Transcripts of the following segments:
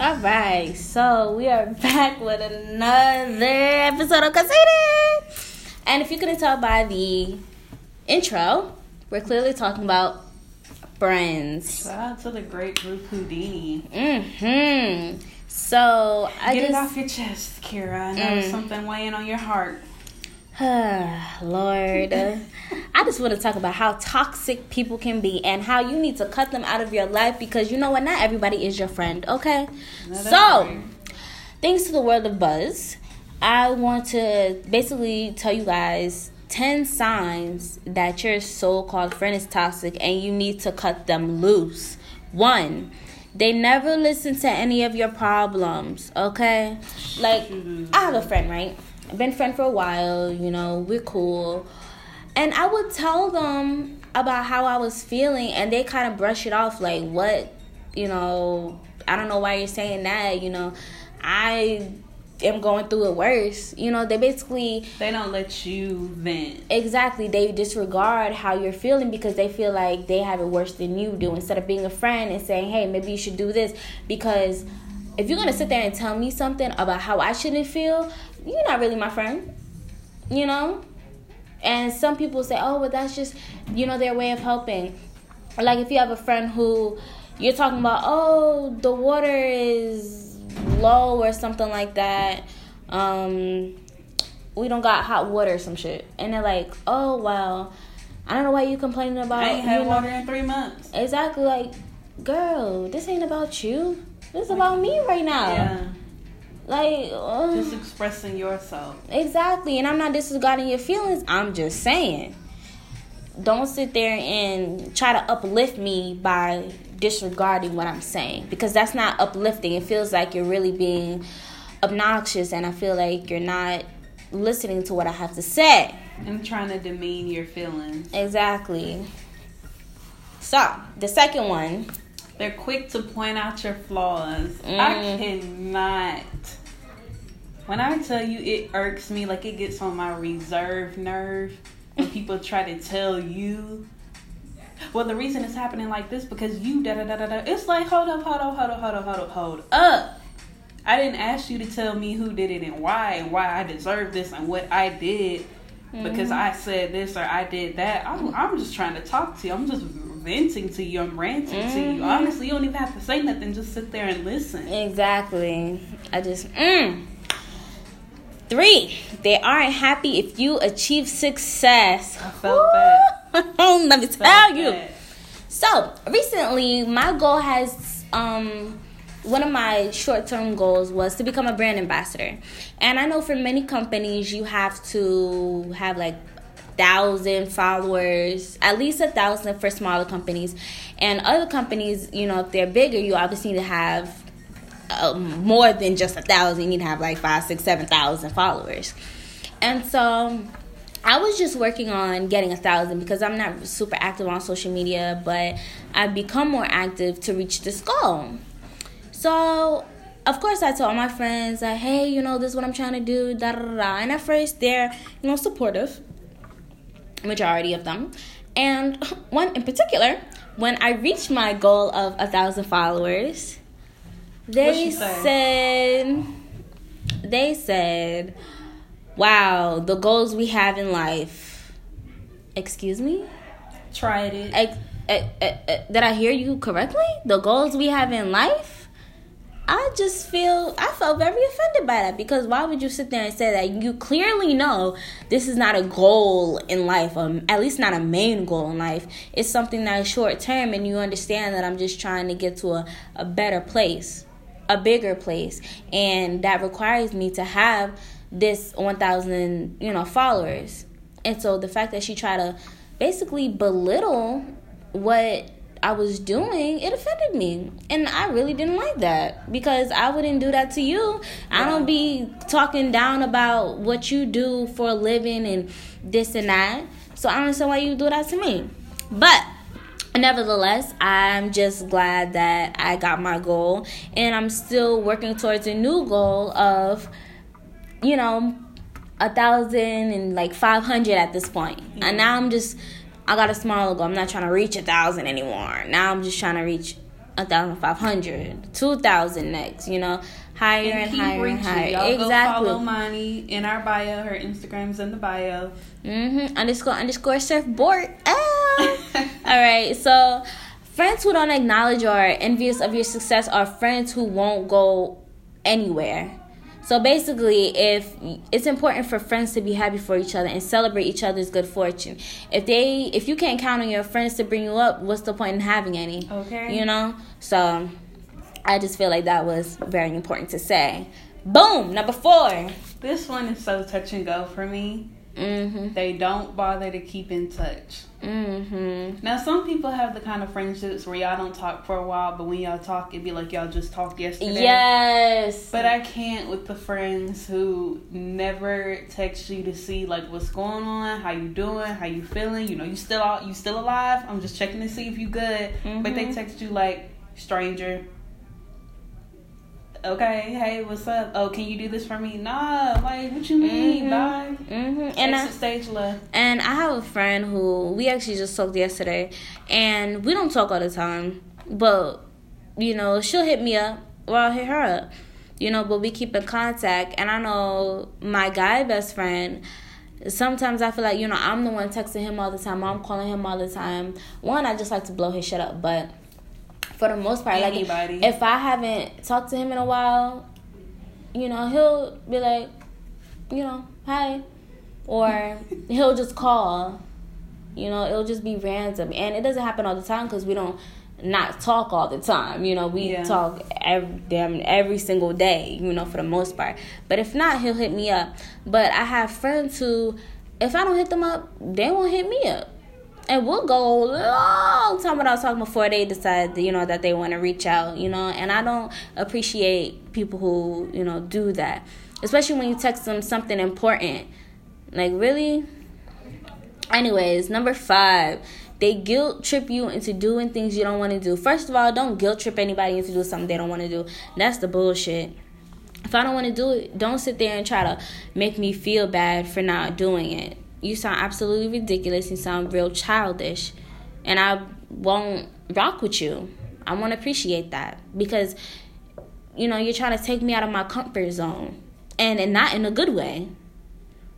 right, so we are back with another episode of Conceited. And if you couldn't tell by the intro, we're clearly talking about friends. Shout out to the great Ruth Houdini. Mm-hmm. So I Get just it off your chest, Kira. I know Mm. something weighing on your heart. Lord, I just want to talk about how toxic people can be and how you need to cut them out of your life because you know what? Not everybody is your friend, okay? No, that's so, right. thanks to the world of buzz, I want to basically tell you guys 10 signs that your so called friend is toxic and you need to cut them loose. One, they never listen to any of your problems, okay? Like, I have a friend, right? Been friend for a while, you know, we're cool. And I would tell them about how I was feeling, and they kind of brush it off like, what, you know, I don't know why you're saying that, you know, I am going through it worse. You know, they basically, They don't let you vent. exactly, they disregard how you're feeling because they feel like they have it worse than you do instead of being a friend and saying, hey, maybe you should do this. Because if you're to sit there and tell me something about how I shouldn't feel, you're not really my friend, you know? And some people say, oh, but that's just, you know, their way of helping. Or like if you have a friend who you're talking about, oh, the water is low or something like that. Um, we don't got hot water or some shit. And they're like, oh, well, I don't know why you complaining about. I ain't had know- water in three months. Exactly, like, girl, this ain't about you. This is about me right now. Yeah. Like, ugh. Just expressing yourself. Exactly, and I'm not disregarding your feelings. I'm just saying, don't sit there and try to uplift me by disregarding what I'm saying because that's not uplifting. It feels like you're really being obnoxious, and I feel like you're not listening to what I have to say. I'm trying to demean your feelings. Exactly. So, the second one, They're quick to point out your flaws. I Mm. cannot. When I tell you it irks me, like it gets on my reserve nerve when people try to tell you. Well, the reason it's happening like this because you da da da da da. It's like hold up, hold up, hold up, hold up, hold up, hold up. I didn't ask you to tell me who did it and why and why I deserve this and what I did because I said this or I did that. I'm, I'm just trying to talk to you. I'm just venting to you. I'm ranting to you. Mhm. Honestly, you don't even have to say nothing. Just sit there and listen. Exactly. I just mm. Three, they aren't happy if you achieve success. I felt that. Let me tell you. So recently, my goal has um one of my short term goals was to become a brand ambassador, and I know for many companies you have to have like thousand followers, at least a thousand for smaller companies, and other companies, you know, if they're bigger, you obviously need to have um, more than just a thousand. You need to have like five, six, seven thousand followers, and so I was just working on getting a thousand because I'm not super active on social media, but I've become more active to reach this goal. So, of course, I told my friends, like, hey, you know, this is what I'm trying to do, da da. da. And at first, they're, you know, supportive, majority of them. And one in particular, when I reached my goal of a thousand followers, they said, they said, wow, the goals we have in life. Excuse me? Tried it. Eh, eh, eh, did I hear you correctly? The goals we have in life? I just feel I felt very offended by that because why would you sit there and say that you clearly know this is not a goal in life, um, at least not a main goal in life. It's something that is short term, and you understand that I'm just trying to get to a, a better place, a bigger place, and that requires me to have this 1,000 you know followers. And so the fact that she tried to basically belittle what I was doing, it offended me. And I really didn't like that because I wouldn't do that to you. I don't be talking down about what you do for a living and this and that. So I don't understand why you do that to me. But nevertheless, I'm just glad that I got my goal and I'm still working towards a new goal of, you know, a thousand and like 500 at this point. And now I'm just, I got a smaller goal. I'm not trying to reach a thousand anymore. Now I'm just trying to reach a thousand five hundred, two thousand next. You know, higher and, and higher reaching. and higher. Y'all exactly. Go follow Imani in our bio. Her Instagram's in the bio. Mm-hmm. Underscore underscore surfboard. Ah. All right. So, friends who don't acknowledge or are envious of your success are friends who won't go anywhere. So basically, if it's important for friends to be happy for each other and celebrate each other's good fortune. If they if you can't count on your friends to bring you up, what's the point in having any? Okay. You know? So I just feel like that was very important to say. Boom, number 4. This one is so touch and go for me. Mhm. They don't bother to keep in touch. Mhm. Now, some people have the kind of friendships where y'all don't talk for a while, but when y'all talk, it'd be like y'all just talked yesterday. Yes. But I can't with the friends who never text you to see like what's going on, how you doing, how you feeling. You know, you still out, you still alive. I'm just checking to see if you good. But they Mhm. text you like stranger. Okay, hey, what's up? Oh, can you do this for me? Nah, like what you mean, Mhm. bye. Mhm. And I, stage left. And I have a friend who we actually just talked yesterday, and we don't talk all the time, but you know she'll hit me up or I'll hit her up, you know. But we keep in contact, and I know my guy best friend. Sometimes I feel like you know I'm the one texting him all the time. I'm calling him all the time. One, I just like to blow his shit up, but for the most part, Anybody. like if I haven't talked to him in a while, you know he'll be like, you know, hi, or he'll just call. You know, it'll just be random, and it doesn't happen all the time because we don't not talk all the time. You know, we Yeah. talk every damn every single day. You know, for the most part. But if not, he'll hit me up. But I have friends who, if I don't hit them up, they won't hit me up. And we'll go a long time without talking before they decide, you know, that they want to reach out, you know. And I don't appreciate people who, you know, do that, especially when you text them something important. Like, really? Anyways, number five, they guilt trip you into doing things you don't want to do. First of all, don't guilt trip anybody into doing something they don't want to do. That's the bullshit. If I don't want to do it, don't sit there and try to make me feel bad for not doing it. You sound absolutely ridiculous. You sound real childish. And I won't rock with you. I won't appreciate that because, you know, you're trying to take me out of my comfort zone and, and not in a good way.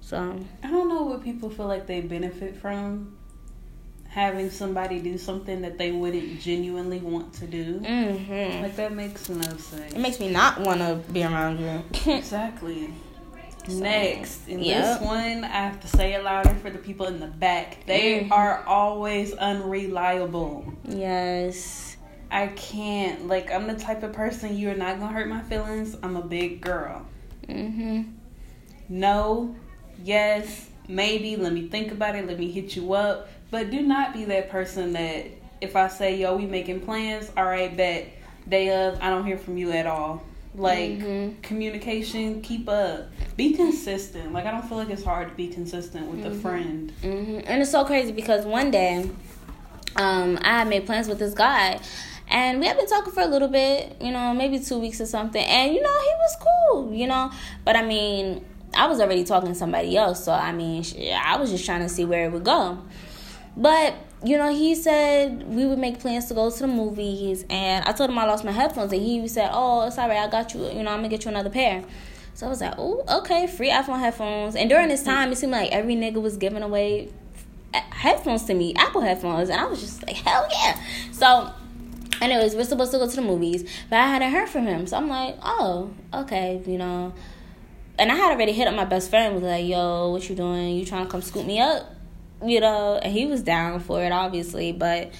So, I don't know what people feel like they benefit from having somebody do something that they wouldn't genuinely want to do. mm-hmm. Like that makes no sense. it makes me not want to be around you. Exactly. Next, in Yep. this one, I have to say it louder for the people in the back. They Mhm. are always unreliable. yes. I can't. Like, I'm the type of person you're not gonna hurt my feelings. I'm a big girl. Mm-hmm. No, yes, maybe. Let me think about it. Let me hit you up. But do not be that person that if I say, yo, we making plans, all right, bet. Day of, I don't hear from you at all. Like, Mhm. communication, keep up. Be consistent. Like, I don't feel like it's hard to be consistent with a friend. hmm And it's so crazy because one day, um, I had made plans with this guy, and we had been talking for a little bit, you know, maybe two weeks or something. And you know, he was cool, you know. But I mean, I was already talking to somebody else, so I mean, I was just trying to see where it would go. But you know, he said we would make plans to go to the movies, and I told him I lost my headphones, and he said, "Oh, it's alright, I got you. You know, I'm gonna get you another pair." So I was like, "Oh, okay, free iPhone headphones." And during this time, it seemed like every nigga was giving away headphones to me, Apple headphones, and I was just like, "Hell yeah!" So. Anyways, we're supposed to go to the movies, but I hadn't heard from him, so I'm like, "Oh, okay, you know." And I had already hit up my best friend, was like, "Yo, what you doing? You trying to come scoop me up?" You know, and he was down for it, obviously, but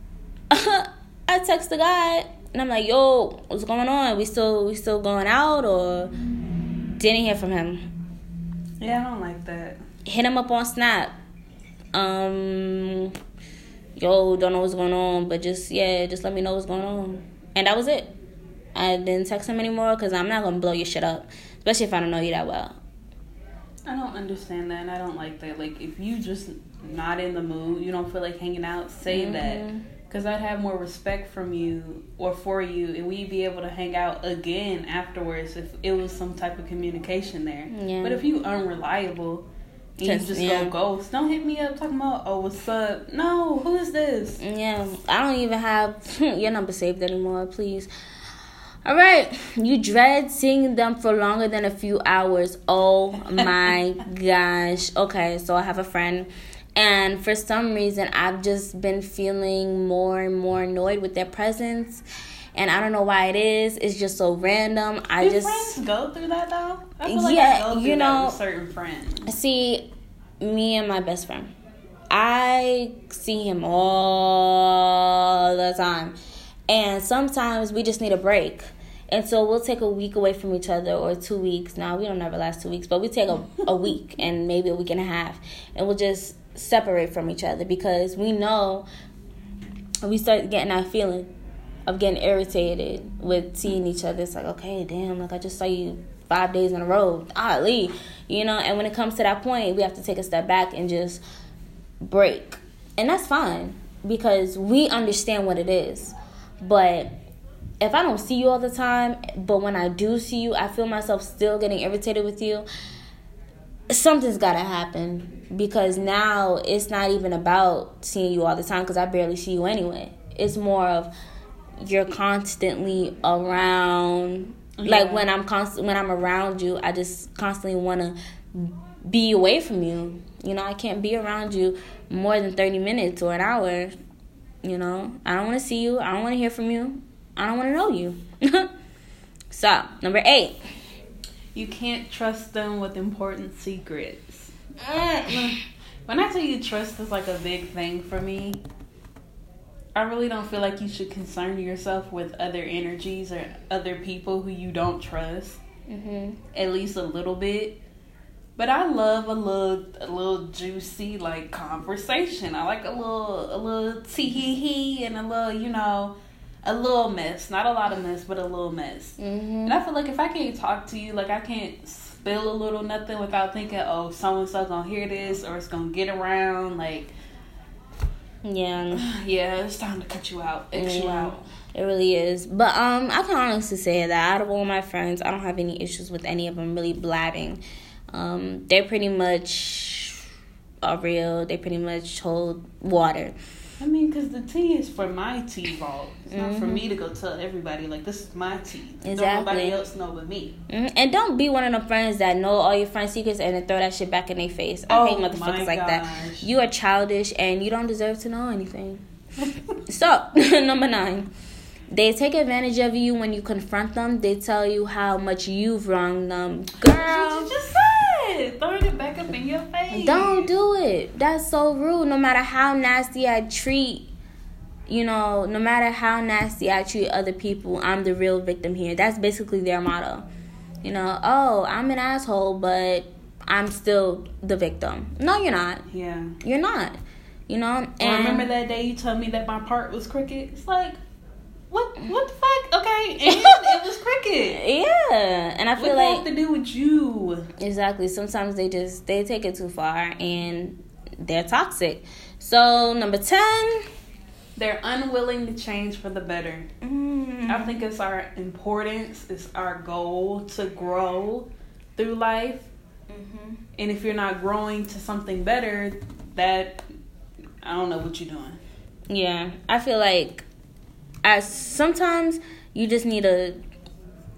I text the guy and I'm like, "Yo, what's going on? We still we still going out or?" Didn't hear from him. Yeah, I don't like that. Hit him up on Snap. Um, yo, don't know what's going on, but just yeah, just let me know what's going on. And that was it. I didn't text him anymore because I'm not gonna blow your shit up, especially if I don't know you that well. I don't understand that and I don't like that. Like, if you just not in the mood, you don't feel like hanging out, say that. Mhm. Because I'd have more respect from you or for you, and we'd be able to hang out again afterwards if it was some type of communication there. Yeah. But if you unreliable, And you just yeah. go ghost. Don't hit me up talking about, oh, what's up? No, who is this? Yeah, I don't even have your number saved anymore, please. All right, you dread seeing them for longer than a few hours. Oh my gosh. Okay, so I have a friend, and for some reason, I've just been feeling more and more annoyed with their presence. And I don't know why it is. It's just so random. I Do just friends go through that though? I feel like Yeah, I go through you that know- with certain friends. See, me and my best friend. I see him all the time. And sometimes we just need a break. And so we'll take a week away from each other or two weeks. Now, we don't never last two weeks, but we take a, a week and maybe a week and a half. And we'll just separate from each other because we know we start getting that feeling of getting irritated with seeing each other. It's like, okay, damn, like I just saw you five days in a row. Golly. You know, and when it comes to that point, we have to take a step back and just break. And that's fine because we understand what it is. But if I don't see you all the time, but when I do see you, I feel myself still getting irritated with you. Something's got to happen because now it's not even about seeing you all the time because I barely see you anyway. It's more of you're constantly around. Like when I'm constant when I'm around you, I just constantly want to be away from you. You know, I can't be around you more than 30 minutes or an hour. You know, I don't want to see you. I don't want to hear from you. I don't want to know you. so, number eight. You can't trust them with important secrets. Mm. When I tell you trust is like a big thing for me, I really don't feel like you should concern yourself with other energies or other people who you don't trust, hmm at least a little bit. But I love a little, a little juicy like conversation. I like a little, a little tee hee hee and a little, you know, a little mess. Not a lot of mess, but a little mess. hmm And I feel like if I can't talk to you, like I can't spill a little nothing without thinking, oh, so and so gonna hear this or it's gonna get around. Like, Yeah, yeah, it's time to cut you out, X you out. it really is. But um, I can honestly say that out of all my friends, I don't have any issues with any of them really blabbing. Um, they're pretty much are real. They pretty much hold water. I mean, because the tea is for my tea vault. It's not for me to go tell everybody, like, this is my tea. Don't Exactly. nobody else know but me. Mhm. And don't be one of them friends that know all your friend secrets and then throw that shit back in their face. I Oh hate motherfuckers like that. You are childish and you don't deserve to know anything. So, number nine. They take advantage of you when you confront them. They tell you how much you've wronged them. Girl, you. Throwing it back up in your face. don't do it. That's so rude. No matter how nasty I treat, you know, no matter how nasty I treat other people, I'm the real victim here. That's basically their motto. You know, oh, I'm an asshole, but I'm still the victim. No, you're not. Yeah. You're not. You know, And and remember that day you told me that my part was crooked? It's like, what? What the fuck? Okay, and it was crooked. Yeah, and I feel does that have like to do with you? exactly. Sometimes they just they take it too far and they're toxic. So number ten. They're unwilling to change for the better. Mm, I think it's our importance, it's our goal to grow through life. mhm. And if you're not growing to something better, that I don't know what you're doing. Yeah, I feel like as sometimes you just need to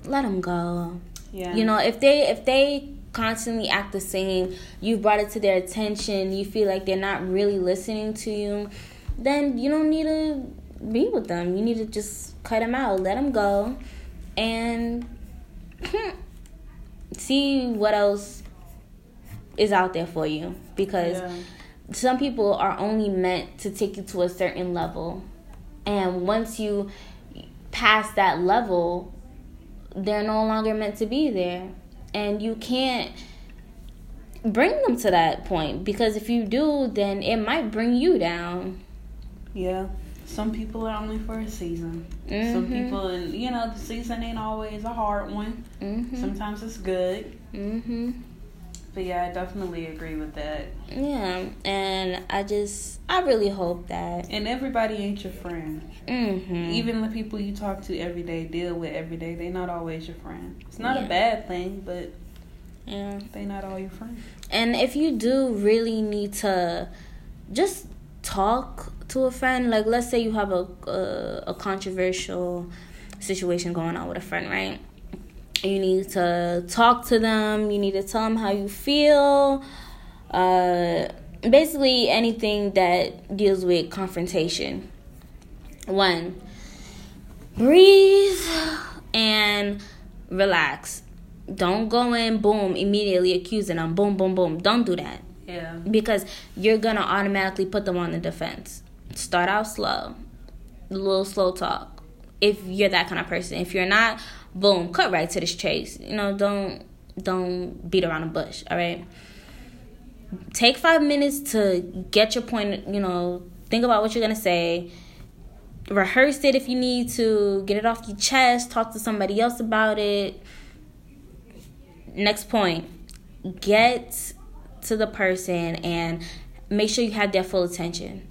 let them go. Yeah. You know, if they if they constantly act the same, you've brought it to their attention, you feel like they're not really listening to you, then you don't need to be with them. You need to just cut them out, let them go, and see what else is out there for you because Yeah. some people are only meant to take you to a certain level and once you pass that level they're no longer meant to be there and you can't bring them to that point because if you do then it might bring you down Yeah. Some people are only for a season. Some Mhm. people, and you know, the season ain't always a hard one. mhm Sometimes it's good. mhm But yeah, I definitely agree with that. yeah and i just i really hope that And everybody ain't your friend. mhm Even the people you talk to every day, deal with every day, they not always your friend. It's not Yeah. a bad thing, but Yeah. They not all your friends. And if you do really need to just talk to a friend, like let's say you have a a, a controversial situation going on with a friend, right? You need to talk to them. You need to tell them how you feel. Uh, basically, anything that deals with confrontation. One, breathe and relax. Don't go in, boom, immediately accusing them. Boom, boom, boom. Don't do that. Yeah. Because you're gonna automatically put them on the defense. Start out slow, a little slow talk. If you're that kind of person, if you're not, boom, cut right to this chase. You know, don't don't beat around the bush. All right. Take five minutes to get your point. You know, think about what you're gonna say. Rehearse it if you need to. Get it off your chest. Talk to somebody else about it. Next point. Get to the person and make sure you have their full attention.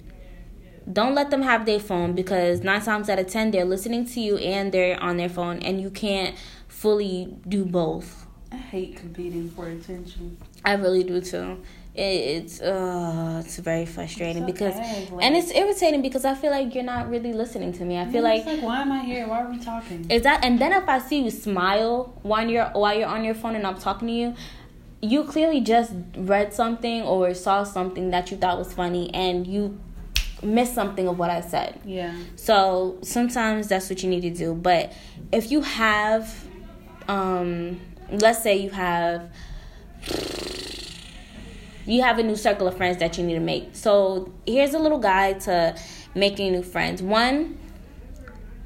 Don't let them have their phone because nine times out of ten they're listening to you and they're on their phone and you can't fully do both. I hate competing for attention. I really do too. It, it's uh, it's very frustrating It's because, like- and it's irritating because I feel like you're not really listening to me. I feel like like, why am I here? Why are we talking? is that, and then if I see you smile while you're while you're on your phone and I'm talking to you, you clearly just read something or saw something that you thought was funny and you missed something of what I said. yeah. So sometimes that's what you need to do. But if you have, um, let's say you have, you have a new circle of friends that you need to make. So here's a little guide to making new friends. One,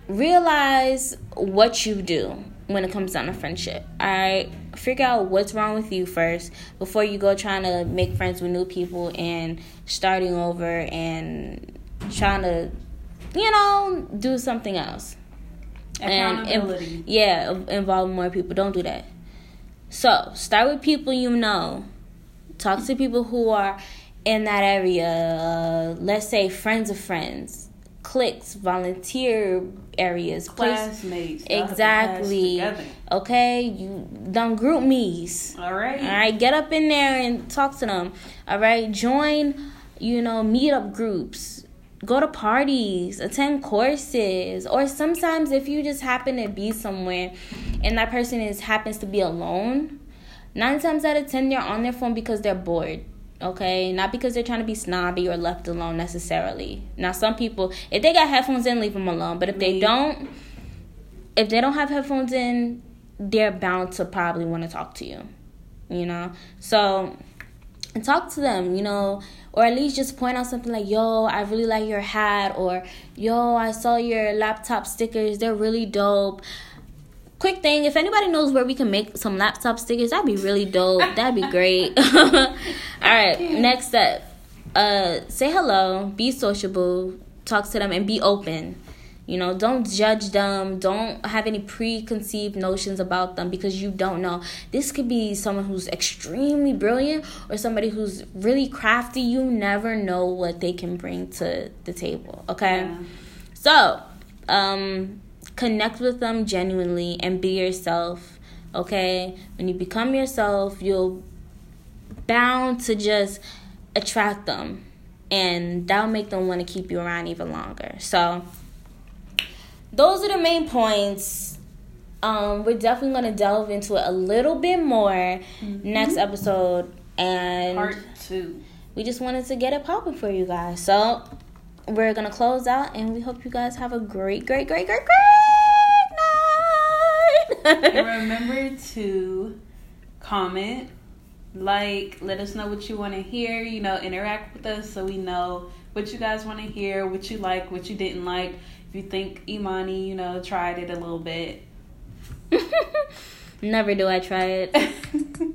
realize what you do when it comes down to friendship. All right, figure out what's wrong with you first before you go trying to make friends with new people and starting over and trying to, you know, do something else. And Accountability. yeah, involve more people. Don't do that. So start with people you know. Talk to people who are in that area. Uh, let's say friends of friends, cliques, volunteer areas, Classmates. y'all have to pass Exactly. Okay, you done GroupMe's. All right. All right, get up in there and talk to them. All right, join, you know, meetup groups. Go to parties, attend courses, or sometimes if you just happen to be somewhere and that person is happens to be alone, nine times out of ten they're on their phone because they're bored. Okay, not because they're trying to be snobby or left alone necessarily. Now, some people, if they got headphones in, leave them alone. But if they don't, if they don't have headphones in, they're bound to probably want to talk to you. You know? So and talk to them, you know, or at least just point out something like, "Yo, I really like your hat," or "Yo, I saw your laptop stickers; they're really dope." Quick thing, if anybody knows where we can make some laptop stickers, that'd be really dope. That'd be great. All right, next up, uh, say hello, be sociable, talk to them, and be open. You know, don't judge them. Don't have any preconceived notions about them because you don't know. This could be someone who's extremely brilliant or somebody who's really crafty. You never know what they can bring to the table. Okay? Yeah. So, um, connect with them genuinely and be yourself. Okay? When you become yourself, you'll bound to just attract them and that'll make them want to keep you around even longer. So, those are the main points. Um, we're definitely going to delve into it a little bit more next episode and Part two. we just wanted to get it popping for you guys. So, we're going to close out and we hope you guys have a great great great great great. remember to comment, like, let us know what you want to hear. You know, interact with us so we know what you guys want to hear, what you like, what you didn't like. If you think Imani, you know, tried it a little bit. Never do I try it.